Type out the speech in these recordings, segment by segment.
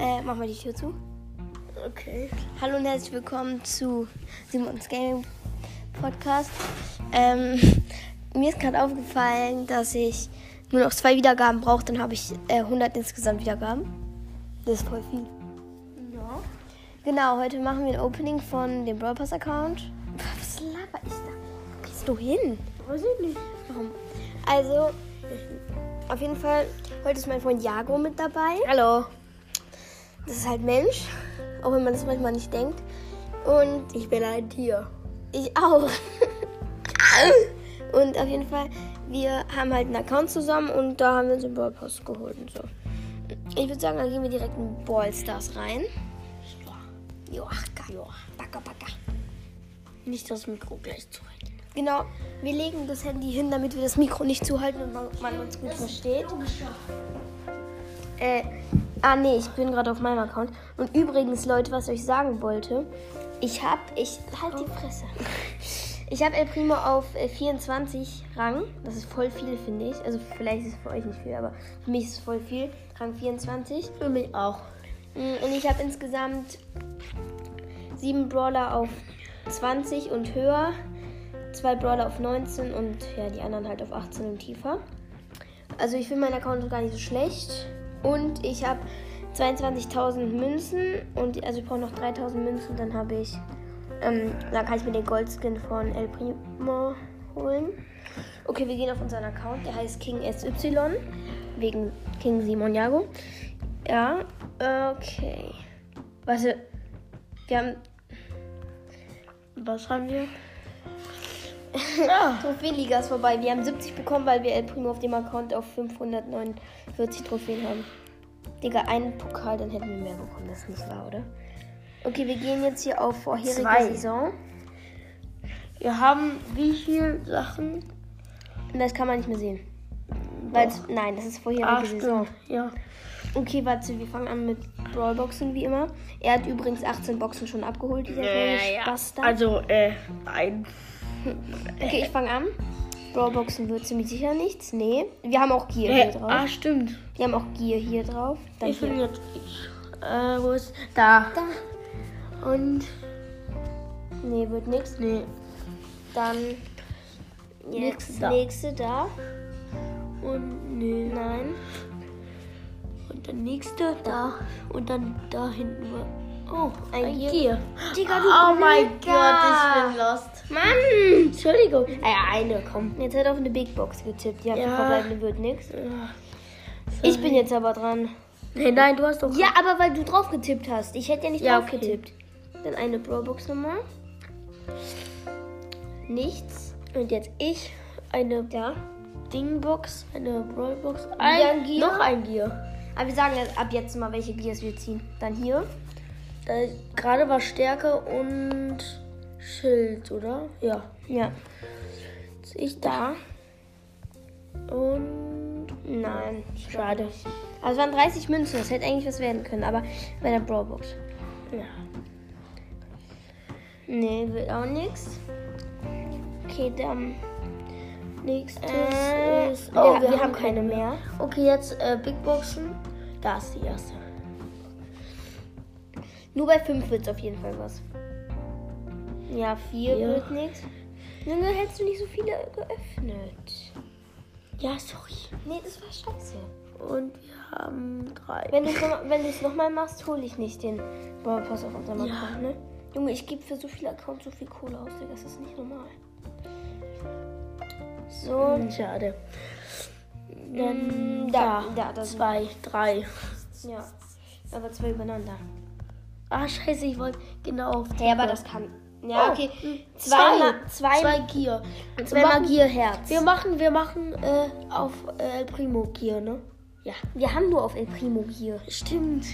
Äh, mach mal die Tür zu. Okay. Hallo und herzlich willkommen zu Simons Gaming Podcast. Ähm, mir ist gerade aufgefallen, dass ich nur noch zwei Wiedergaben brauche, dann habe ich äh, 100 insgesamt Wiedergaben. Das ist voll viel. Ja. Genau, heute machen wir ein Opening von dem Brawl Pass Account. Was laber ich da? Wo gehst du hin? Weiß ich nicht. Warum? Also, auf jeden Fall, heute ist mein Freund Jago mit dabei. Hallo. Das ist halt Mensch, auch wenn man das manchmal nicht denkt. Und Ich bin ein Tier. ich auch. und auf jeden Fall, wir haben halt einen Account zusammen und da haben wir uns den Brawl Pass geholt und so. Ich würde sagen, dann gehen wir direkt in Ball Stars rein. Ja, ja. Backa, backa. Nicht das Mikro gleich zuhalten. Genau, wir legen das Handy hin, damit wir das Mikro nicht zuhalten und man, man uns gut versteht. Äh, ah nee, ich bin gerade auf meinem Account. Und übrigens, Leute, was ich euch sagen wollte, ich habe, ich, halt die Fresse. Ich habe El Primo auf äh, 24 Rang. Das ist voll viel, finde ich. Also vielleicht ist es für euch nicht viel, aber für mich ist es voll viel. Rang 24. Für mich auch. Mm, Und ich habe insgesamt sieben Brawler auf 20 und höher, zwei Brawler auf 19 und ja, die anderen halt auf 18 und tiefer. Also ich finde meinen Account gar nicht so schlecht. Und ich habe 22.000 Münzen und also ich brauche noch 3.000 Münzen, dann habe ich, ähm, dann kann ich mir den Goldskin von El Primo holen. Okay, wir gehen auf unseren Account, der heißt King SY, wegen King Simon Jago. Ja, okay. Warte, wir haben Was haben wir? Trophäenliga ist vorbei. Wir haben 70 bekommen, weil wir El Primo auf dem Account auf 549 Trophäen haben. Digga, einen Pokal, dann hätten wir mehr bekommen. Das ist nicht wahr, oder? Okay, wir gehen jetzt hier auf vorherige Zwei. Saison. Wir haben wie viele Sachen? Das kann man nicht mehr sehen. Weil nein, das ist vorherige Ach, Saison. Ja. Okay, warte, wir fangen an mit Brawlboxen wie immer. Er hat übrigens 18 Boxen schon abgeholt, dieser kleine Bastard. Also, äh, ein. Okay, ich fange an. Brawlboxen wird ziemlich sicher nichts. Nee. Wir haben auch Äh, hier drauf. ah, stimmt. Wir haben auch Gear hier drauf. Dann Ich bin hier. jetzt. Ich, äh, wo ist. Da. Da. Und. Nee, wird nichts. Nee. Dann jetzt Nächste da. nächste da. Und. Nee. Nein. Und der nächste da. Und dann da hinten. Oh, Ein ein, Gier. Gier. Digga, du Oh mein. Gott, ich bin lost. Mann! Entschuldigung. Ja, eine, komm. Jetzt hat er auf eine Big Box getippt. Ja, Ja. die verbleibende wird nichts. Ja. Ich bin jetzt aber dran. Nee, nein, du hast doch. Ja, aber weil du drauf getippt hast. Ich hätte ja nicht Ja, drauf okay. getippt. Dann eine Brawlbox nochmal. Nichts. Und jetzt ich eine Ja. Dingbox, eine Brawlbox, ein, ein Gier? noch ein Gier. Aber wir sagen ab jetzt mal, welche Gears wir ziehen. Dann hier. Da gerade war Stärke und Schild, oder? Ja. Ja. Jetzt ich da. Und Nein. schade. Also es waren 30 Münzen. Das hätte eigentlich was werden können. Aber bei der Brawlbox. Ja. Nee, wird auch nichts. Okay, dann. Nächstes Äh, ist. oh, wir, haben keine mehr. Okay, jetzt äh, Big Boxen. Da ist die erste. Nur bei 5 wird es auf jeden Fall was. Ja, 4 Ja. wird nichts. Junge, hättest du nicht so viele geöffnet. Ja, sorry. Nee, das war scheiße. Und wir haben drei. Wenn du es noch, wenn du's noch mal machst, hole ich nicht den Brawl Pass auf unserem Ja. Account, ne? Junge, ich gebe für so viele Accounts so viel Kohle aus, Digga. Das ist nicht normal. So, Hm, Schade. Dann Mm, da, da, da, zwei, drei. ja. Aber zwei übereinander. Ah, scheiße, ich wollte genau auf Hey, aber das kann. Ja, Oh, okay. hm, zwei, zwei, zwei Gier. zweimal Gier Herz. Wir machen, wir machen äh, auf äh, El Primo Gier, ne? Ja. Wir haben nur auf El Primo Gier. Stimmt.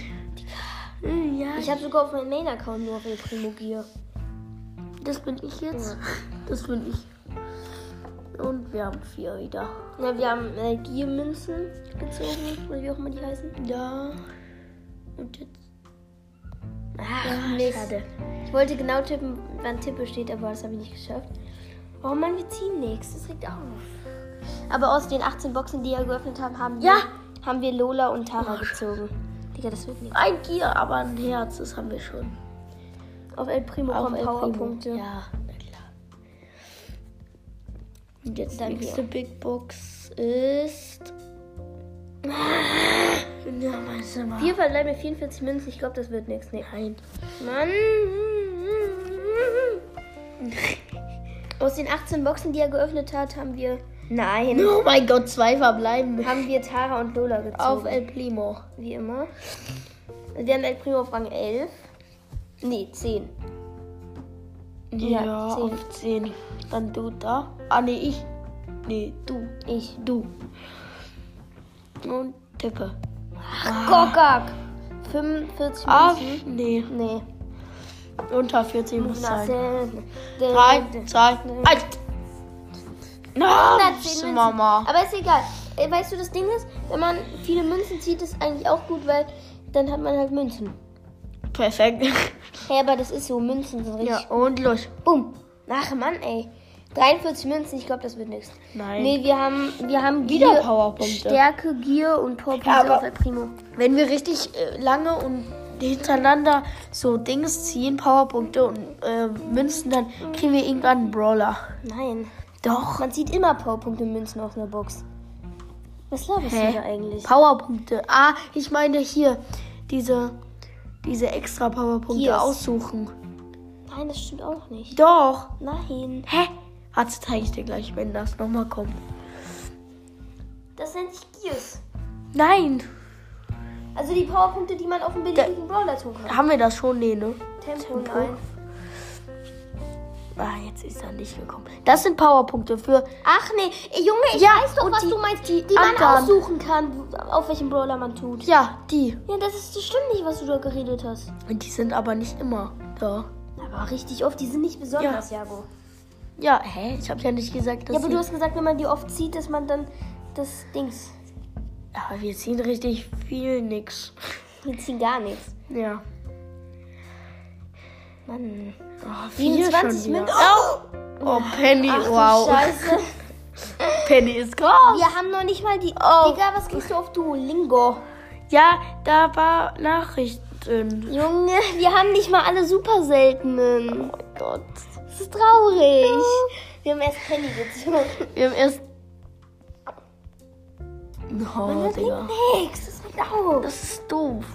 Hm, ja, Ich habe sogar auf meinem Main-Account nur auf El Primo Gier. das bin ich jetzt. Das bin ich. Und wir haben vier wieder. Na, wir haben äh, Gier-Münzen gezogen, oder wie auch immer die heißen. Ja. Und jetzt. Ach, Mist. schade. Ich wollte genau tippen, wann Tippe steht, aber das habe ich nicht geschafft. Oh Mann, wir ziehen nichts. Das regt auf. Aber aus den 18 Boxen, die wir geöffnet haben, haben, Ja. wir, haben wir Lola und Tara gezogen. Digga, das wird nicht. Ein Gier, aber ein Herz, das haben wir schon. Auf El Primo Auf kommen. Powerpunkte. Ja, na klar. Und jetzt die nächste Big Box ist. Ja, meinst du mal? Vier verbleibende 44 Münzen. Ich glaube, das wird nichts. Nee. Nein. Mann. Aus den 18 Boxen, die er geöffnet hat, haben wir. Nein. Oh mein Gott, zwei verbleiben. Haben wir Tara und Lola gezogen. Auf El Primo. Wie immer. Wir haben El Primo auf Rang 11. Nee, 10. Ja, Ja, zehn. auf 10. Dann du da. Ah, nee, ich. Nee, du. Ich. Du. Und tippe. Gokak. 45 Ah, Münzen. nee. Nee. Unter 14 muss sein. Drei, 3, 2, 1. Na, 110 Münzen. Mama. Aber ist egal. Äh, Weißt du, das Ding ist, wenn man viele Münzen zieht, ist eigentlich auch gut, weil dann hat man halt Münzen. Perfekt. Hey, aber das ist so, Münzen sind richtig. Ja, und los. Bumm. Ach Mann, ey. 43 Münzen, ich glaube, das wird nichts. Nein. Nee, wir haben, wir haben Wieder Gier, Powerpunkte. Stärke, Gier und Powerpunkte Aber- auf El Primo. Wenn wir richtig äh, lange und hintereinander so Dings ziehen, Powerpunkte und äh, Münzen, dann kriegen wir irgendwann einen Brawler. Nein. Doch. Man zieht immer Powerpunkte und Münzen aus einer Box. Was laberst Hä? du da eigentlich? Powerpunkte. Ah, ich meine hier diese diese extra Powerpunkte Gears. aussuchen. Nein, das stimmt auch nicht. Doch. Nein. Hä? Warte, zeige ich dir gleich, wenn das nochmal kommt. Das nennt sich Gears. Nein. Also die Powerpunkte, die man auf einen beliebigen Brawler tun kann. Haben wir das schon? Nee, ne? Tempo, Tempo. nein. Ah, jetzt ist er nicht gekommen. Das sind Powerpunkte für. Ach nee, Junge, ich Ja, weiß doch, was die- du meinst. die Die, man aussuchen kann, auf welchen Brawler man tut. Ja, die. Ja, das, ist, das stimmt nicht, was du da geredet hast. Und die sind aber nicht immer da. Aber richtig oft, die sind nicht besonders, Jago. Ja, hä? Ich habe ja nicht gesagt, dass. Ja, aber du hast gesagt, wenn man die oft zieht, dass man dann das Dings. aber wir ziehen richtig viel nix. Wir ziehen gar nichts. Ja. Mann. Oh, 27 schon wieder. Münzen. Oh, Penny, Ach, wow. Scheiße. Penny ist groß. Wir haben noch nicht mal die. Oh. Digga, was kriegst du auf Duolingo? Ja, da war Nachrichten. Junge, wir haben nicht mal alle super seltenen. Oh Gott. Das ist traurig. Wir haben erst Penny gezogen. Wir haben erst. Oh, Das Digga. bringt nix. Das bringt auch. Das ist doof.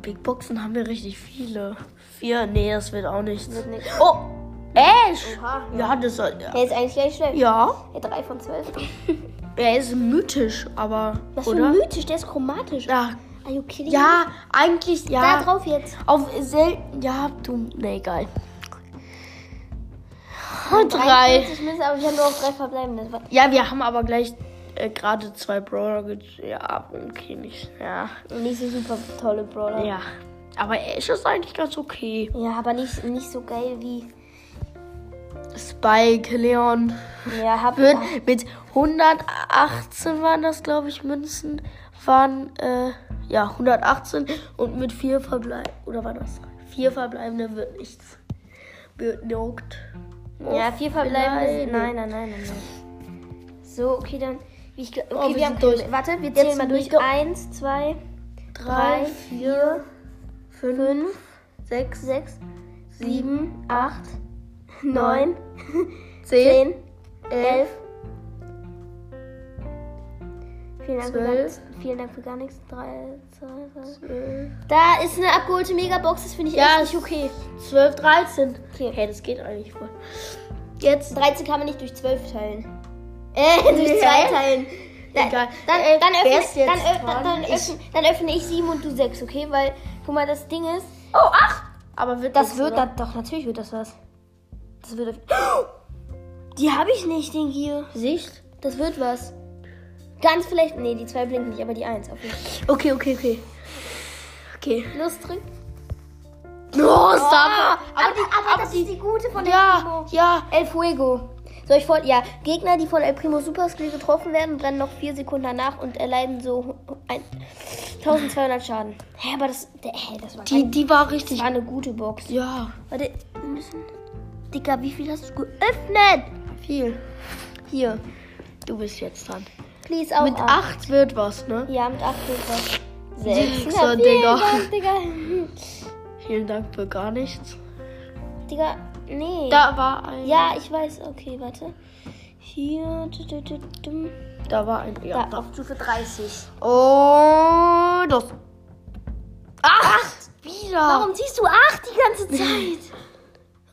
Big Boxen haben wir richtig viele. Vier? Nee, das wird auch nichts. Wird nix. Oh! Ash! Oha. Ja, das soll. Ja. Der ist eigentlich gleich schlecht. ja, Ja, 3 von 12. er ist mythisch, aber. Was für oder? ein mythisch, der ist chromatisch. Ja, Are you kidding ja, eigentlich ja. Da drauf jetzt. Auf selten. Ja, du. Nee, egal. Drei. 43 Münzen, aber wir haben nur auf drei verbleibende. Ja, wir haben aber gleich äh, gerade zwei Brawler Ja, okay, nicht. Ja. Nicht so super tolle Brawler. Ja. Aber Ash ist eigentlich ganz okay. Ja, aber nicht, nicht so geil wie. Spike, Leon. Ja, hab Wird mit 118 waren das, glaube ich, Münzen. Waren, äh, ja, 118 und mit vier verbleib Oder war das? Vier verbleibende wird nichts. Wird juckt. Ja, vier verbleibende. Nein. Nein, nein, nein, nein. So, okay, dann. Ich, gl- okay, Oh, wir wir haben sind durch. Warte, wir zählen Jetzt mal durch. Eins, zwei, Drei, vier, fünf, sechs, sechs, sieben, acht, neun, zehn, elf. Vielen Dank, für Zwölf. nichts. vielen Dank für gar nichts. Drei, zwei, zwölf, Da ist eine abgeholte Megabox, das finde ich Ja, echt nicht okay. 12, 13. Okay. Hey, das geht eigentlich voll. Jetzt 13 kann man nicht durch 12 teilen. Äh, durch Hä? 2 teilen. Da, Egal. Dann, Äh, dann, öffne, dann, dann, Ich- öffne, dann öffne ich 7 und du 6, okay? Weil, guck mal, das Ding ist, Oh, ach! Aber wird das nichts, wird das, doch, natürlich wird das was. Das wird Die habe ich nicht, den hier. Sicht? Das wird was. Ganz vielleicht, nee, die 2 blinken nicht, aber die 1 auf jeden Fall. Okay, okay, okay. Okay. Los, drück. Oh, stop! Ah, aber, die, aber, das ist die gute von El Ja, Primo. ja. El Fuego. Soll ich vor, ja, Gegner, die von El Primo Super Skill getroffen werden, brennen noch 4 Sekunden danach und erleiden so ein, 1200 Schaden. Hä, aber das, der, hä, das war, Die, kein, die war das richtig. war eine gute Box. Ja, Warte, wir müssen. Dicker, wie viel hast du geöffnet? viel. Hier. Du bist jetzt dran. Please auch Mit 8 wird was, ne? Ja, mit 8 wird was. Sechser, Vielen Digga. Dank, Digga. Vielen Dank für gar nichts. Digga, nee. Da war ein. Ja, ich weiß. Okay, warte. Hier. Da war ein. Ja, Da, auf Stufe 30. Und das. Acht! Wieder! Warum ziehst du 8 die ganze Zeit?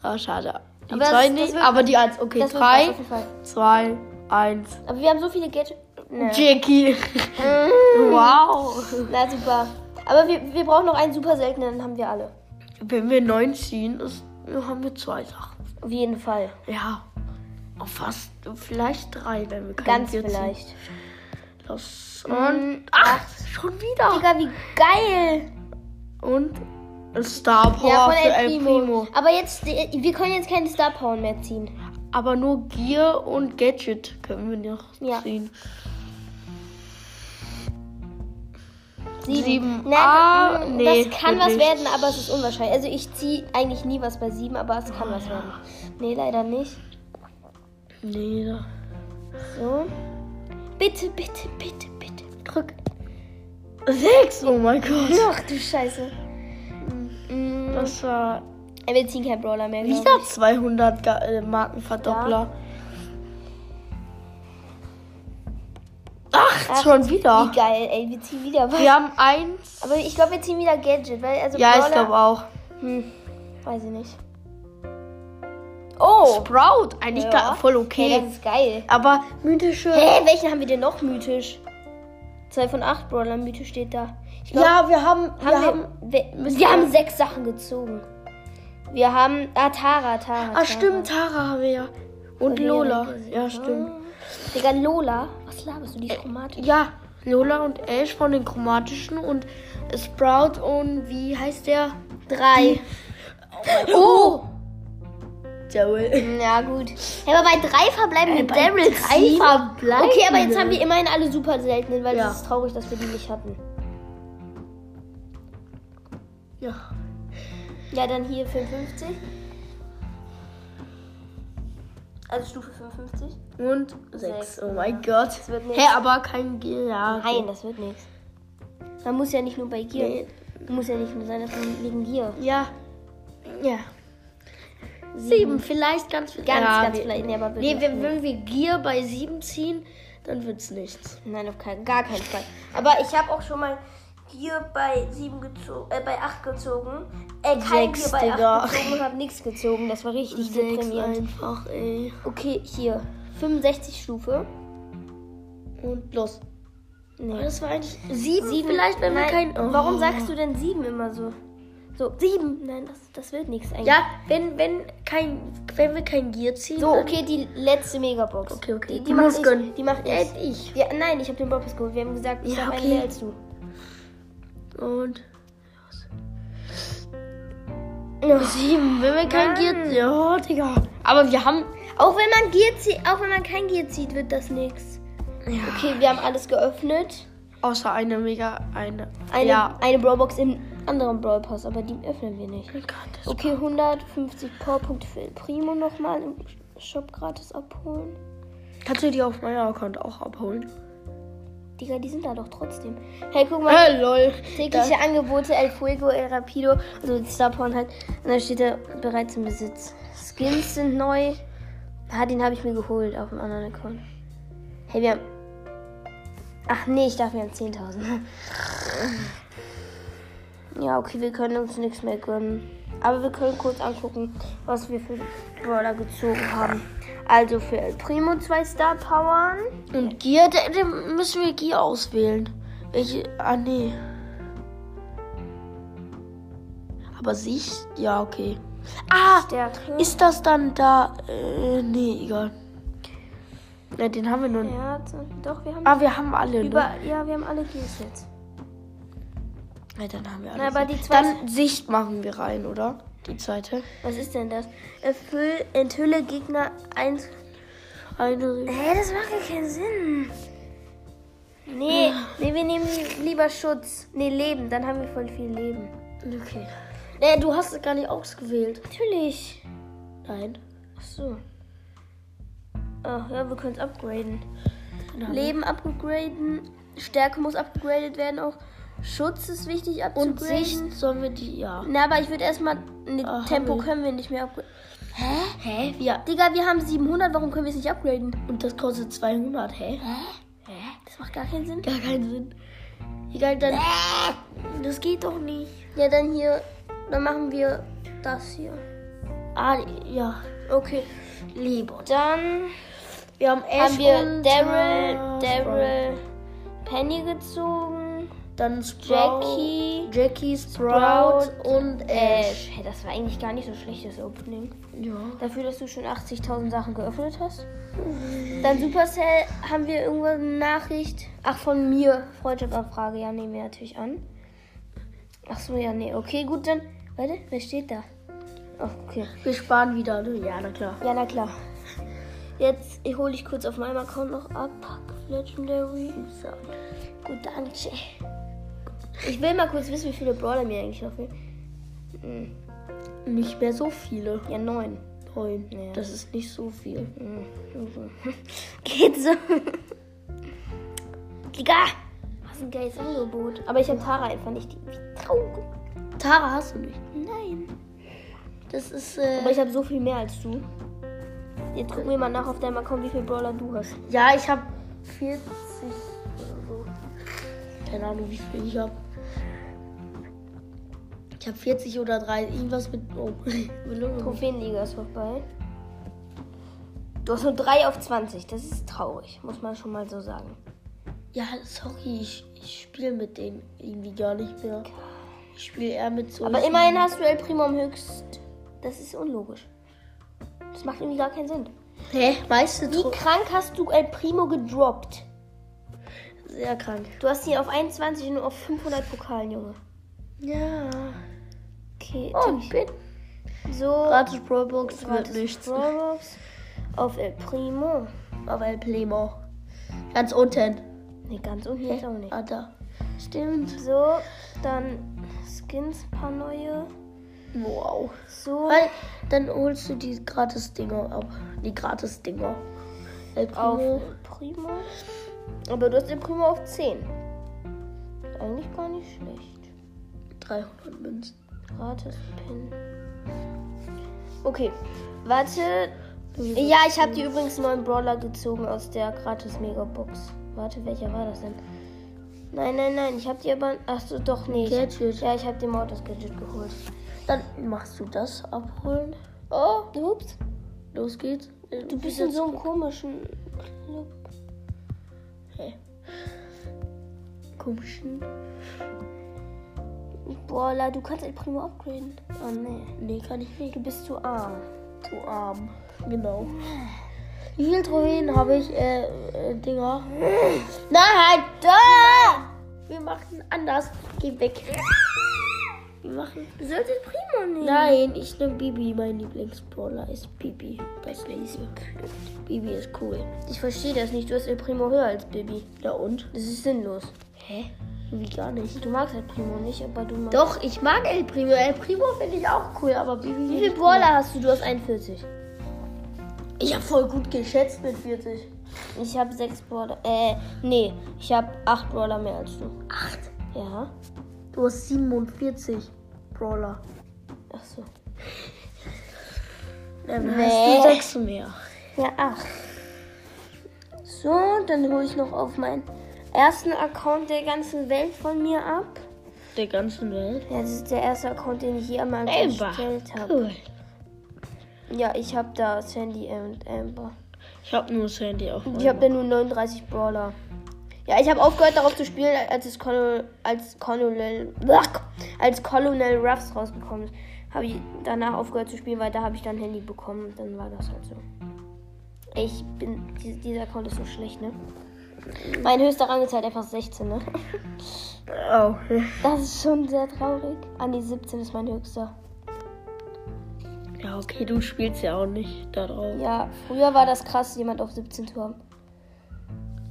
Ah, schade. Die Aber das- zwei das nicht, wird- aber die eins. Okay, Das wird was, drei, auf jeden Fall. zwei, eins. Aber wir haben so viele Gadgets. Nee. Jackie. wow. Na super. Aber wir, wir brauchen noch einen super seltenen, dann haben wir alle. Wenn wir neun ziehen, ist, haben wir zwei Sachen. Auf jeden Fall. Ja. Auch fast. Vielleicht drei, wenn wir keinen Ganz ziehen. vielleicht. Los. Mm, Und acht. Schon wieder. Digga, wie geil. Und Star Power Ja, von für El Primo. Primo. Aber jetzt, wir können jetzt keine Star Power mehr ziehen. Aber nur Gear und Gadget können wir noch Ja. ziehen. Sieben. Sieben. Nein, das, nee, das kann was nicht. werden, aber es ist unwahrscheinlich. Also ich ziehe eigentlich nie was bei sieben, aber es kann was werden. Nee, leider nicht. Nee. So. Bitte, bitte, bitte, bitte. Drück. Sechs, oh mein Gott. Ach du Scheiße. Das war wir ziehen keinen Brawler mehr. wieder ich. 200 Ga- äh, Acht, Acht. schon wieder. Wie geil, ey. Wir ziehen wieder was. Wir haben eins. Aber ich glaube, wir ziehen wieder Gadget, weil also Ja, ich Brawler- glaube auch. Hm, weiß ich nicht. Oh! Sprout, eigentlich Ja. voll okay. das ist geil. Aber mythische. Hä, welchen haben wir denn noch mythisch? 2 von 8 Brawler mythisch steht da. Ich glaub, Ja, wir haben, wir haben haben. wir, wir, wir haben sechs Sachen gezogen. Wir haben. Ah, Tara, Tara. Ah, stimmt, Tara haben wir ja. Und die Lola. Ja, stimmt. Digga, Lola. Was laberst du? Die ist chromatisch. Ja, Lola und Ash von den chromatischen und Sprout und wie heißt der? Drei. Oh! Daryl. Ja, gut. Hey, aber bei drei verbleibenden bei Daryl drei ziehen. verbleibenden. Okay, aber jetzt haben wir immerhin alle super seltenen, weil Ja. es ist traurig, dass wir die nicht hatten. Ja. Ja, dann hier 55. Also Stufe 55. Und sechs. Sechs, Oh mein Gott. Das wird Hä, nichts. aber kein Gear. Ja, okay. Nein, das wird nichts. Man muss ja nicht nur bei Gier. Nee. Muss ja nicht nur sein, dass man wegen Gier. Ja. Ja. Sieben, vielleicht ganz Ganz, ja, ganz wir- vielleicht. Nee, aber Nee, wenn, wenn wir Gear bei sieben ziehen, dann wird's nichts. Nein, auf keinen, gar keinen Fall. Aber ich habe auch schon mal Gier bei 7 gezogen, äh, bei 8 gezogen. Äh, kein Sechs, Gier bei Digga. 8 gezogen und habe nichts gezogen. Das war richtig Sechs deprimierend. einfach, ey. Okay, hier. 65 Stufe. Und los. Nee. Das war eigentlich sieben, Sieben, vielleicht, wenn wir kein... Oh. Warum sagst du denn 7 immer so? So, 7. Nein, das, das wird nichts eigentlich. Ja, wenn, wenn, kein, wenn wir kein Gear ziehen. So, okay, die letzte Megabox. Okay, okay. Die, die Du mach ich. gönnen. Die mach ich. Ja, ich. Ja, nein, ich habe den Bobpass geholt. Wir haben gesagt, ich Ja, habe okay. mehr als du. Und. Sieben, wenn wir kein Gear ziehen. Ja, Digga. Aber wir haben. Auch wenn man Gier zieht, auch wenn man kein Gier zieht, wird das nichts. Ja. Okay, wir haben alles geöffnet. Außer eine mega. Eine. Eine, Ja. eine Brawlbox im anderen Brawl Pass, aber die öffnen wir nicht. Oh Gott, das Okay, 150 Powerpunkte für El Primo nochmal im Shop gratis abholen. Kannst du die auf meinem Account auch abholen? Digga, die sind da doch trotzdem. Hey, guck mal. Äh, lol. Tägliche Angebote, El Fuego, El Rapido, also die Starporn halt. Und da steht da bereits im Besitz. Skins sind neu. Ah, den habe ich mir geholt auf dem anderen Account. Hey, wir haben. Ach nee, ich wir haben 10.000. Ja, okay, wir können uns nichts mehr gönnen. Aber wir können kurz angucken, was wir für Brawler gezogen haben. Also für El Primo zwei Star Powern. Und da, da müssen wir Gear auswählen. Welche. Ah, nee. Aber Sicht? Ja, okay. Ah! Stärke. Ist das dann da. Äh, nee, egal. Ja, den haben wir nur. Ja, doch, wir haben Ah, wir haben alle. über. Ne? Ja, wir haben alle Gears jetzt. Ja, dann haben wir alle. Na, aber die zwei- dann Sicht machen wir rein, oder? Die zweite. Was ist denn das? Erfüll, enthülle Gegner eins. Eine. Hä, das macht ja keinen Sinn. Nee, nee, wir nehmen lieber Schutz. Nee, Leben, dann haben wir voll viel Leben. Okay. Nee, du hast es gar nicht ausgewählt. Natürlich. Nein. Ach so. Ach ja, wir können es upgraden. Na, Leben upgraden. Stärke muss upgradet werden auch. Schutz ist wichtig upgraden. Und Sicht sollen wir die, ja. Na, aber ich würde erstmal. Ne, Ah, Tempo können wir nicht mehr upgraden. Hä? Ja. Digga, wir haben 700, warum können wir es nicht upgraden? Und das kostet 200, hä? Das macht gar keinen Sinn. Gar keinen Sinn. Egal, dann. Das geht doch nicht. Ja, dann hier. Dann machen wir das hier. Ah, ja. Okay. Liebe. Dann Wir haben Ash haben wir Daryl, äh, Daryl, Penny gezogen. Dann Sprout, Jackie, Jackie, Sprout Sprout, und Ash. Hey, das war eigentlich gar nicht so schlecht, das Opening. Ja. Dafür, dass du schon 80.000 Sachen geöffnet hast. Dann Supercell, haben wir irgendwo eine Nachricht? Ach, von mir. Freundschaftsanfrage, ja, nehmen wir natürlich an. Ach so, ja, nee. Okay, gut, dann. Warte, wer steht da? Oh, okay. Wir sparen wieder. ne? Ja, na klar. Ja, na klar. Jetzt hole ich kurz auf meinem Account noch ab. Legendary. So. Gut, danke. Ich will mal kurz wissen, wie viele Brawler mir eigentlich noch fehlen. Nicht mehr so viele. Ja, neun. Neun. Ja. Das ist nicht so viel. Geht so. Digga! Was ein geiles Angebot. Aber ich habe Tara einfach nicht. Wie traurig. Tara hast du nicht. Nein. Das ist. Äh, Aber ich habe so viel mehr als du. Jetzt gucken wir mal nach auf deinem Account, wie viele Brawler du hast. ja, ich habe 40 oder so. Keine Ahnung, wie viel ich habe. Ich habe 40 oder 3. Irgendwas mit. Oh. Trophäenliga ist vorbei. Du hast nur 3 auf 20. Das ist traurig, muss man schon mal so sagen. Ja, sorry, ich, ich spiele mit denen irgendwie gar nicht mehr. Spiele eher mit so. Aber immerhin hast du El Primo am höchst. Das ist unlogisch. Das macht irgendwie gar keinen Sinn. Hä? Meiste Wie Tro krank hast du El Primo gedroppt? Sehr krank. Du hast ihn auf 21 und nur auf 500 Pokalen, Junge. Ja. Okay, Und bin. so. Gratis Brawlbox wird Gratis nichts. Brawlbox Auf El Primo. Aber El Primo. Ganz unten. Nee, ganz unten jetzt auch nicht. Ah, da. Stimmt. So, dann Skins, ein paar neue. Wow. So, Weil, dann holst du die Gratis-Dinger ab. Die Gratis-Dinger. El auf Primo. El Primo. Aber du hast El Primo auf 10. Ist eigentlich gar nicht schlecht. 300 Münzen. Gratis Pin. Okay, warte. Ja, ich habe dir übrigens neuen Brawler gezogen aus der gratis Megabox. Warte, welcher war das denn? Nein, nein, nein, ich habe dir aber. Achso, doch nicht. Gadget. Ja, ich habe dir Mortis Gadget geholt. Dann machst du das abholen. Oh, ups. Los geht's. Du bist in so einem komischen Club. Hä? Komischen. Brawler, du kannst El Primo upgraden. Oh, nee. Nee, kann ich nicht. Du bist zu arm. Zu arm. Genau. Wie viel Trophäen habe ich? Äh, äh, Dinger. Nein, da! Wir machen anders. Geh weg. Wir machen. El Primo nehmen. Nein, ich nehme Bibi. Mein Lieblingsbrawler ist Bibi. Das Lazy. Bibi ist cool. Ich verstehe das nicht. Du hast El Primo höher als Baby. Ja und? Das ist sinnlos. Hä? Wie gar nicht. Du magst El Primo nicht, aber du magst. Doch, ich mag El Primo. El Primo finde ich auch cool, aber Bibi. Wie viele Brawler hast du? Du hast 41. Ich habe voll gut geschätzt mit 40. Ich habe 6 Brawler. Äh, nee. Ich habe 8 Brawler mehr als du. Acht. Ja. Du hast 47 Brawler. Ach so. Dann Nee. hast du sechs mehr. Ja, 8. So, dann hole ich noch auf meinen ersten Account der ganzen Welt von mir ab. Der ganzen Welt. Ja, das ist der erste Account, den ich jemals Amber. erstellt habe. Cool. Ja, ich habe da Sandy und Amber. Ich habe nur Sandy auf Ich habe da nur 39 Brawler. Ja, ich habe aufgehört darauf zu spielen, als es Colonel, als Colonel, als Colonel Ruffs rausgekommen ist. Habe ich danach aufgehört zu spielen, weil da habe ich dann Handy bekommen. Dann war das halt so. Ich bin, die- dieser Account ist so schlecht, ne? Mein höchster Rang ist halt einfach 16, ne? Oh. Das ist schon sehr traurig. An die 17 ist mein höchster. Ja, okay, du spielst ja auch nicht da drauf. Ja, früher war das krass, jemand auf 17 zu haben.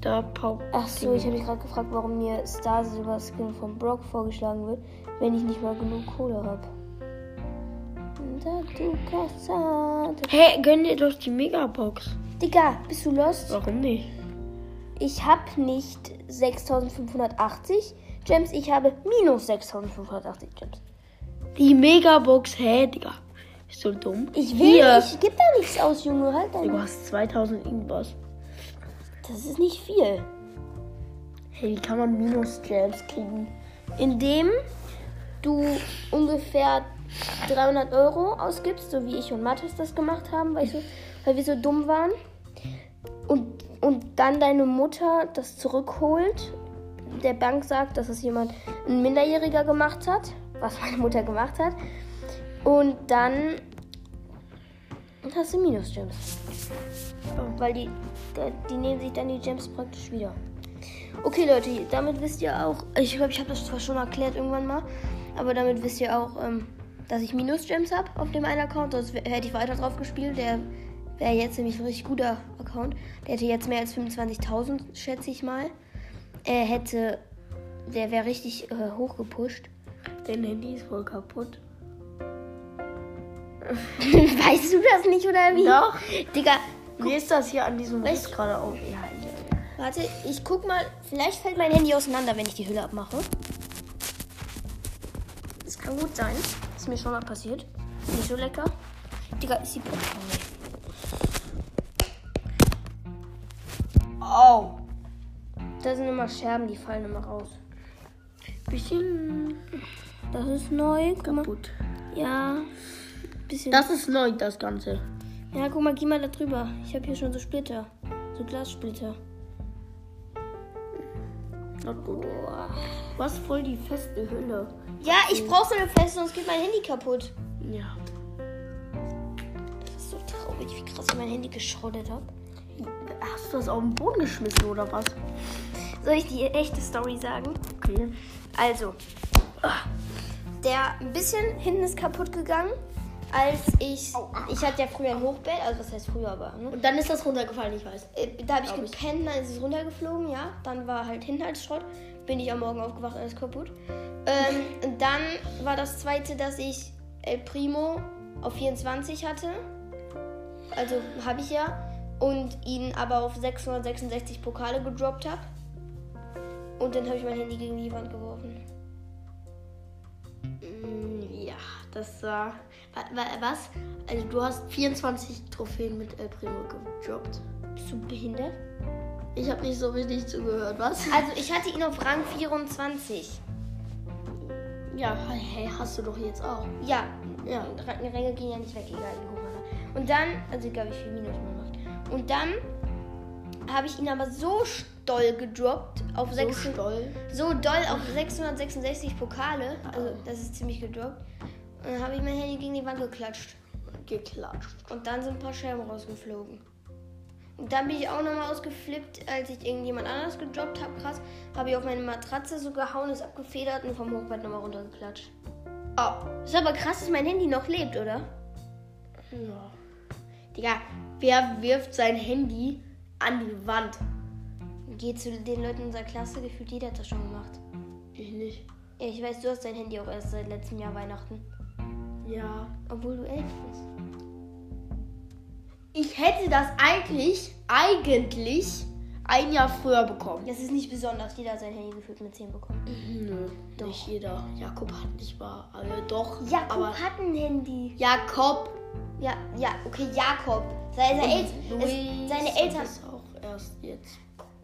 Da Pau. Ach so, ich habe mich gerade gefragt, warum mir Star Silver Skin von Brock vorgeschlagen wird, wenn ich nicht mal genug Kohle habe. Hey, gönn dir doch die Megabox. Digga, bist du lost? Warum nicht? ich habe nicht 6580 Gems, ich habe minus 6580 Gems. Die Megabox, hä, Digga. Ist so dumm. Ich will Hier. nicht, gib da nichts aus, Junge, halt Du deine. hast 2000 irgendwas. Das ist nicht viel. Hey, wie kann man Minus-Gems kriegen? Indem du ungefähr 300 Euro ausgibst, so wie ich und Mathis das gemacht haben, weil, ich so, weil wir so dumm waren. Und, und dann deine Mutter das zurückholt. Der Bank sagt, dass es jemand, ein Minderjähriger gemacht hat, was meine Mutter gemacht hat. Und dann hast du Minus-Gems. Weil die, die nehmen sich dann die Gems praktisch wieder. Okay, Leute, damit wisst ihr auch, ich glaube, ich habe das zwar schon erklärt irgendwann mal, aber damit wisst ihr auch, ähm, dass ich Minus-Gems habe auf dem einen Account. Sonst hätte ich weiter drauf gespielt. Der wäre jetzt nämlich ein richtig guter Account. Der hätte jetzt mehr als 25.000, schätze ich mal. Er hätte, der wäre richtig äh, hochgepusht. Dein Handy ist voll kaputt. weißt du das nicht oder wie? Doch. Digga, Wie ist das hier an diesem Riss gerade auf? Ja, ja, ja. warte, ich guck mal. Vielleicht fällt mein Handy auseinander, wenn ich die Hülle abmache. Das kann gut sein. Ist mir schon mal passiert. Nicht so lecker. Digga, ist die Popcorn. Oh. Da sind immer Scherben, die fallen immer raus. Bisschen Das ist neu. Guck mal. kaputt. Ja. Bisschen. Das ist neu, das Ganze. ja, guck mal, geh mal da drüber. Ich habe hier schon so Splitter. So Glassplitter. Boah. Du hast voll die feste Hülle. Ja, ich brauche so eine feste, sonst geht mein Handy kaputt. Ja. Das ist so traurig, wie krass ich mein Handy geschrottet habe. Hast du das auf den Boden geschmissen oder was? Soll ich die echte Story sagen? Okay. Also, der ein bisschen hinten ist kaputt gegangen, als ich. Ich hatte ja früher ein Hochbett, also was heißt früher, aber. Ne? Und dann ist das runtergefallen, ich weiß. Äh, Da habe ich Glaub ich. gepennt, dann ist es runtergeflogen, ja. Dann war halt hinten als Schrott. Bin ich am Morgen aufgewacht, alles kaputt. Ähm, und dann war das zweite, dass ich El Primo auf 24 hatte. Also habe ich ja. Und ihn aber auf 666 Pokale gedroppt habe. Und dann habe ich mein Handy gegen die Wand geworfen. Mm, Ja, das war. Wa- wa- Was? Also, du hast 24 Trophäen mit El Primo gedroppt. Bist du behindert? Ich habe nicht so richtig zugehört, was? Also ich hatte ihn auf Rang 24. Ja, hey, hast du doch jetzt auch. Ja, Ja. Ränge gehen ja nicht weg, egal wie hoch man war. Und dann, also egal wie viel Minus man macht. Und dann habe ich ihn aber so doll gedroppt auf So 6 stolz. so doll auf 666 Pokale. Also das ist ziemlich gedroppt. Und dann habe ich mein Handy gegen die Wand geklatscht. Geklatscht. Und dann sind ein paar Scherben rausgeflogen. Und dann bin ich auch nochmal ausgeflippt, als ich irgendjemand anders gedroppt habe. Krass. Habe ich auf meine Matratze so gehauen, ist abgefedert und vom Hochbett nochmal runtergeklatscht. Oh. Ist aber krass, dass mein Handy noch lebt, oder? Ja. Digga, wer wirft sein Handy an die Wand? Geht zu den Leuten in unserer Klasse, gefühlt jeder hat das schon gemacht. Ich nicht. Ja, ich weiß, du hast dein Handy auch erst seit letztem Jahr Weihnachten. Ja. Obwohl du elf bist. Ich hätte das eigentlich, eigentlich ein Jahr früher bekommen. Das ist nicht besonders, jeder hat sein Handy gefühlt mit 10 bekommen. Nö, nicht jeder. Jakob hat nicht wahr. Also doch. Jakob aber hat ein Handy. Jakob. Ja, ja, okay, Jakob. Seine, El Und es, seine, Eltern, ist auch erst jetzt.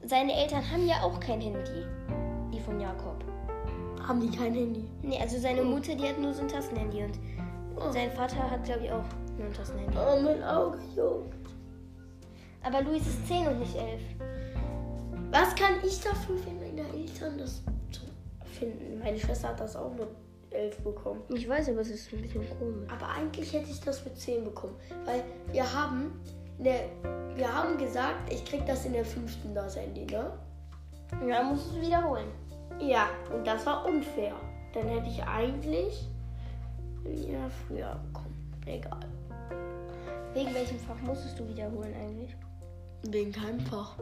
seine Eltern haben ja auch kein Handy. Die von Jakob. Haben die kein Handy? Nee, also seine Mutter, die hat nur so ein Tastenhandy und sein Vater hat, glaube ich, auch nur ein Tastenhandy. Oh, mein Auge juckt. Aber Luis ist 10 und nicht 11. Was kann ich dafür, wenn meine Eltern das finden? Meine Schwester hat das auch mit elf bekommen. Ich weiß, aber es ist ein bisschen komisch. Aber eigentlich hätte ich das mit 10 bekommen. Weil wir haben, der, wir haben gesagt, ich krieg das in der fünften das Handy, ne? Ja, musst du es wiederholen. Ja, und das war unfair. Dann hätte ich eigentlich Jahr früher bekommen. Egal. Wegen welchem Fach musstest du wiederholen eigentlich? Wegen keinem Fach.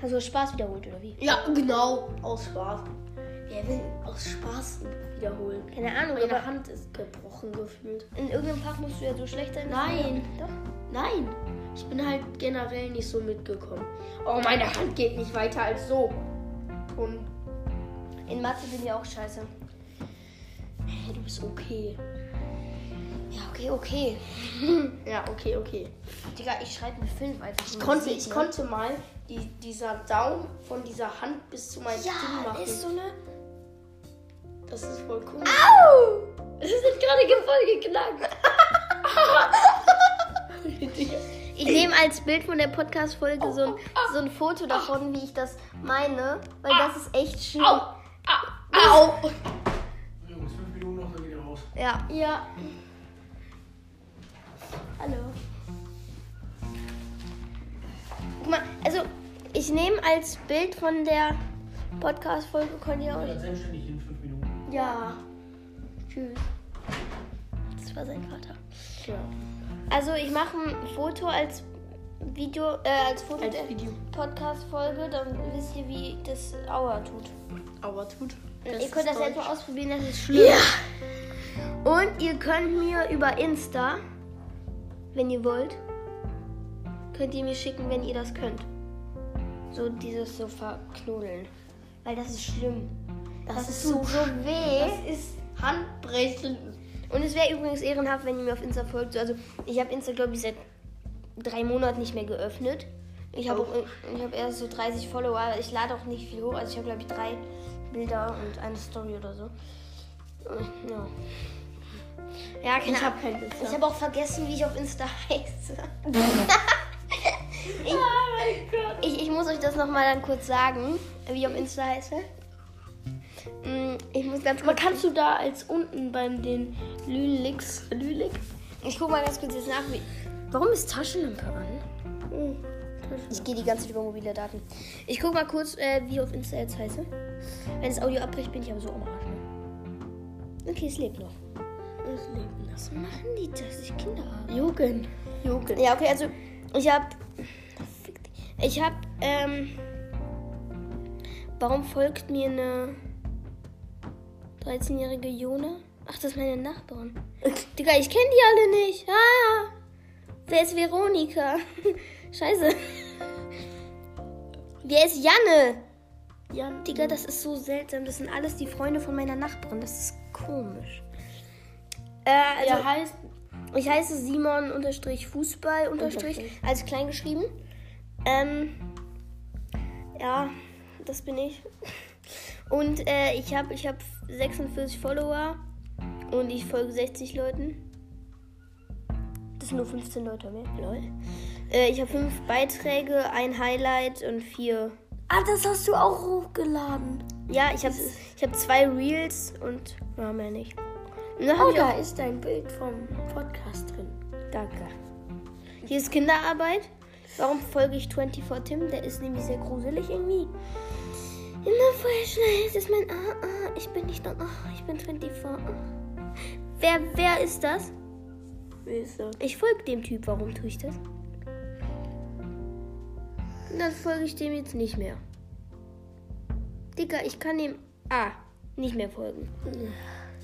Hast du aus Spaß wiederholt oder wie? Ja, genau. Aus Spaß. Er will aus Spaß wiederholen. Keine Ahnung, Meine Hand ist gebrochen gefühlt. in irgendeinem Fach musst du ja so schlecht sein. Nein. Doch. Nein, ich bin halt generell nicht so mitgekommen. Oh, meine Hand geht nicht weiter als so. Und In Mathe bin ich auch scheiße. hey, du bist okay. Ja, okay, okay. Ja, okay, okay. Digga, ich schreibe mit 5 einfach. Ich konnte, ich konnte mal die, dieser Daumen von dieser Hand bis zu meinem Ja, machen. ist so eine. das ist voll cool. Au! Es ist gerade voll geknackt. Ich nehme als Bild von der Podcast-Folge so, ein, so ein Foto davon, wie ich das meine, weil das ist echt schlimm. Au! Jungs, fünf Minuten noch, dann geht ihr raus. Ja. Ja. Hallo. Guck mal, also ich nehme als Bild von der Podcast-Folge, könnt ihr auch. Seid selbstständig in fünf Minuten. Ja. Tschüss. Das war sein Vater. ja. Also ich mache ein Foto als Video, äh, als Foto Als der Video. Podcast-Folge, dann wisst ihr, wie das Aua tut. Aber tut. Ihr könnt das mal ausprobieren, das ist schlimm. Ja. Und ihr könnt mir über Insta, wenn ihr wollt, könnt ihr mir schicken, wenn ihr das könnt. So dieses so verknuddeln. Weil das ist schlimm. Das, Das ist so, so weh. Das ist Handbrechen. Und es wäre übrigens ehrenhaft, wenn ihr mir auf Insta folgt. Also ich habe Insta, glaube ich, seit drei Monaten nicht mehr geöffnet. Ich habe Oh. ich hab erst so 30 Follower. Ich lade auch nicht viel hoch. Also ich habe, glaube ich, drei Bilder und eine Story oder so. Äh, Ja. Ja, keine Ich habe kein. Ich habe auch vergessen, wie ich auf Insta heiße. ich, ich, ich muss euch das nochmal dann kurz sagen, wie ich auf Insta heiße. Mm, Ich muss ganz Aber kurz. kannst du da als unten beim den Lülix, Lülik? Ich guck mal ganz kurz jetzt nach. Wie, warum ist Taschenlampe an? Oh, Ich gehe die ganze Zeit über mobile Daten. Ich guck mal kurz, äh, wie auf Insta jetzt heiße. Wenn das Audio abbricht, bin ich aber so am Arsch. Ne? Okay, es lebt noch. das Leben Was machen die, dass ich Kinder habe? Jugend. Jugend. Ja, okay, also ich hab. Ich hab, ähm. Warum folgt mir eine 13-jährige Jona? Ach, das ist meine Nachbarin. Digga, ich kenne die alle nicht. Ah! Wer ist Veronika? Scheiße. Wer ist Janne? Jan, Digga, das ist so seltsam. Das sind alles die Freunde von meiner Nachbarin. Das ist komisch. Äh, also, der heißt ich heiße Simon unterstrich Fußball unterstrich Unterstrich. als klein geschrieben. Ähm, ja, das bin ich. Und äh, ich habe ich hab 46 Follower und ich folge 60 Leuten. Das sind nur 15 Leute mehr. Lol. Äh, ich habe fünf Beiträge, ein Highlight und vier. Ah, das hast du auch hochgeladen. Ja, ich habe ich hab zwei Reels und ja, mehr nicht. Oh, da ist dein Bild vom Podcast drin. Danke. Hier ist Kinderarbeit. Warum folge ich 24 Tim? Der ist nämlich sehr gruselig irgendwie. Immer vorher schnell. Das ist mein. Ah, ah, ich bin nicht. Ah, ich bin 24. Ah. Wer, wer ist das? Wie ist das? Ich folge dem Typ. Warum tue ich das? Dann folge ich dem jetzt nicht mehr. Digga, ich kann dem. Ah, nicht mehr folgen.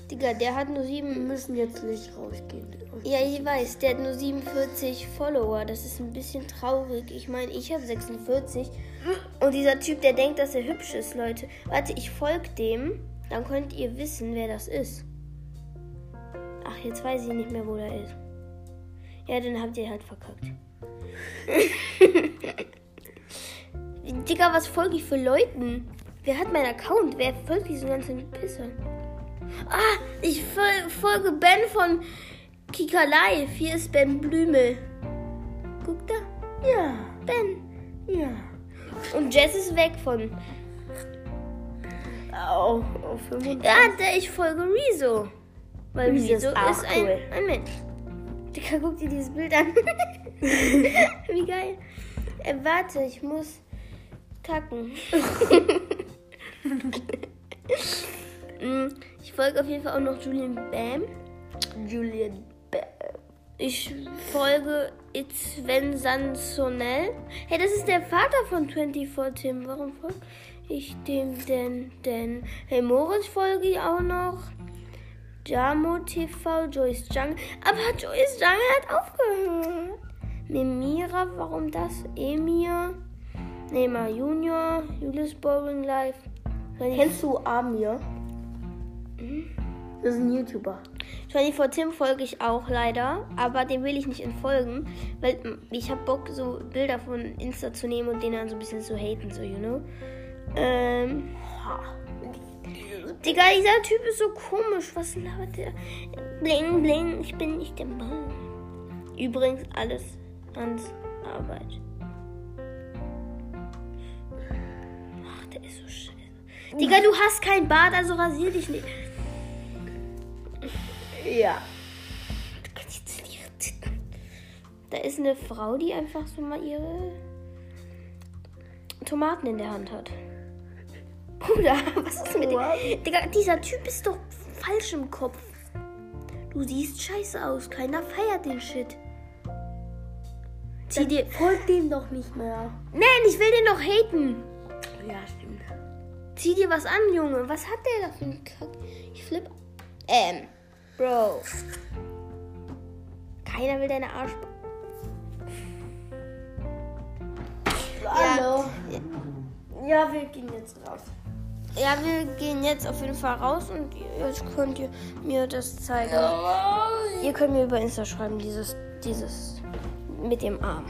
Digga, der hat nur Wir sieben. müssen jetzt nicht rausgehen. Ja, ich weiß, der hat nur 47 Follower. Das ist ein bisschen traurig. Ich meine, ich habe 46. Und dieser Typ, der denkt, dass er hübsch ist, Leute. Warte, ich folge dem. Dann könnt ihr wissen, wer das ist. Ach, jetzt weiß ich nicht mehr, wo der ist. Ja, dann habt ihr halt verkackt. Digga, was folge ich für Leuten? Wer hat meinen Account? Wer folgt diesen ganzen Pissern? Ah, ich fol folge Ben von Kika Live. Hier ist Ben Blümel. Guck da. Ja, Ben. ja. Und Jess ist weg von. Auf, auf 25. Ja, der, ich folge Rezo. Weil ist auch ist ein, cool. ein Mensch. Digga, guck dir dieses Bild an. Wie geil. Äh, warte, ich muss kacken. Mm, ich folge auf jeden Fall auch noch Julian Bam. Julian Bam. Ich folge Sven Sansonell. Hey, das ist der Vater von 24 Tim. Warum folge ich dem denn? Denn hey, Moritz folge ich auch noch. Jamo TV, Joyce Jung. Aber Joyce Jung hat aufgehört. Mimira, warum das? Emir. Neymar Junior. Julius Boring Live. Kennst du Amir? Das ist ein YouTuber. 24 Tim folge ich auch leider, aber dem will ich nicht entfolgen, weil ich habe Bock, so Bilder von Insta zu nehmen und den dann so ein bisschen zu haten, so, you know. Ähm. Digga, dieser Typ ist so komisch. Was labert der? Bling, bling, ich bin nicht der Mann. Übrigens alles ans Arbeit. Der ist so scheiße. Digga, du hast kein Bart, also rasier dich nicht. Ja. Da ist eine Frau, die einfach so mal ihre Tomaten in der Hand hat. Bruder, was ist mit dem? Digga, dieser Typ ist doch falsch im Kopf. Du siehst scheiße aus. Keiner feiert den Shit. Zieh dir. Folg dem doch nicht mehr. Nein, ich will den doch haten. Ja, stimmt. Zieh dir was an, Junge. Was hat der da für einen Kack? Ich flipp. Ähm, Bro. Keiner will deine Arsch. Hallo. Ja, wir gehen jetzt raus. Ja, wir gehen jetzt auf jeden Fall raus und jetzt könnt ihr mir das zeigen. Ihr könnt mir über Insta schreiben, dieses, dieses mit dem Arm.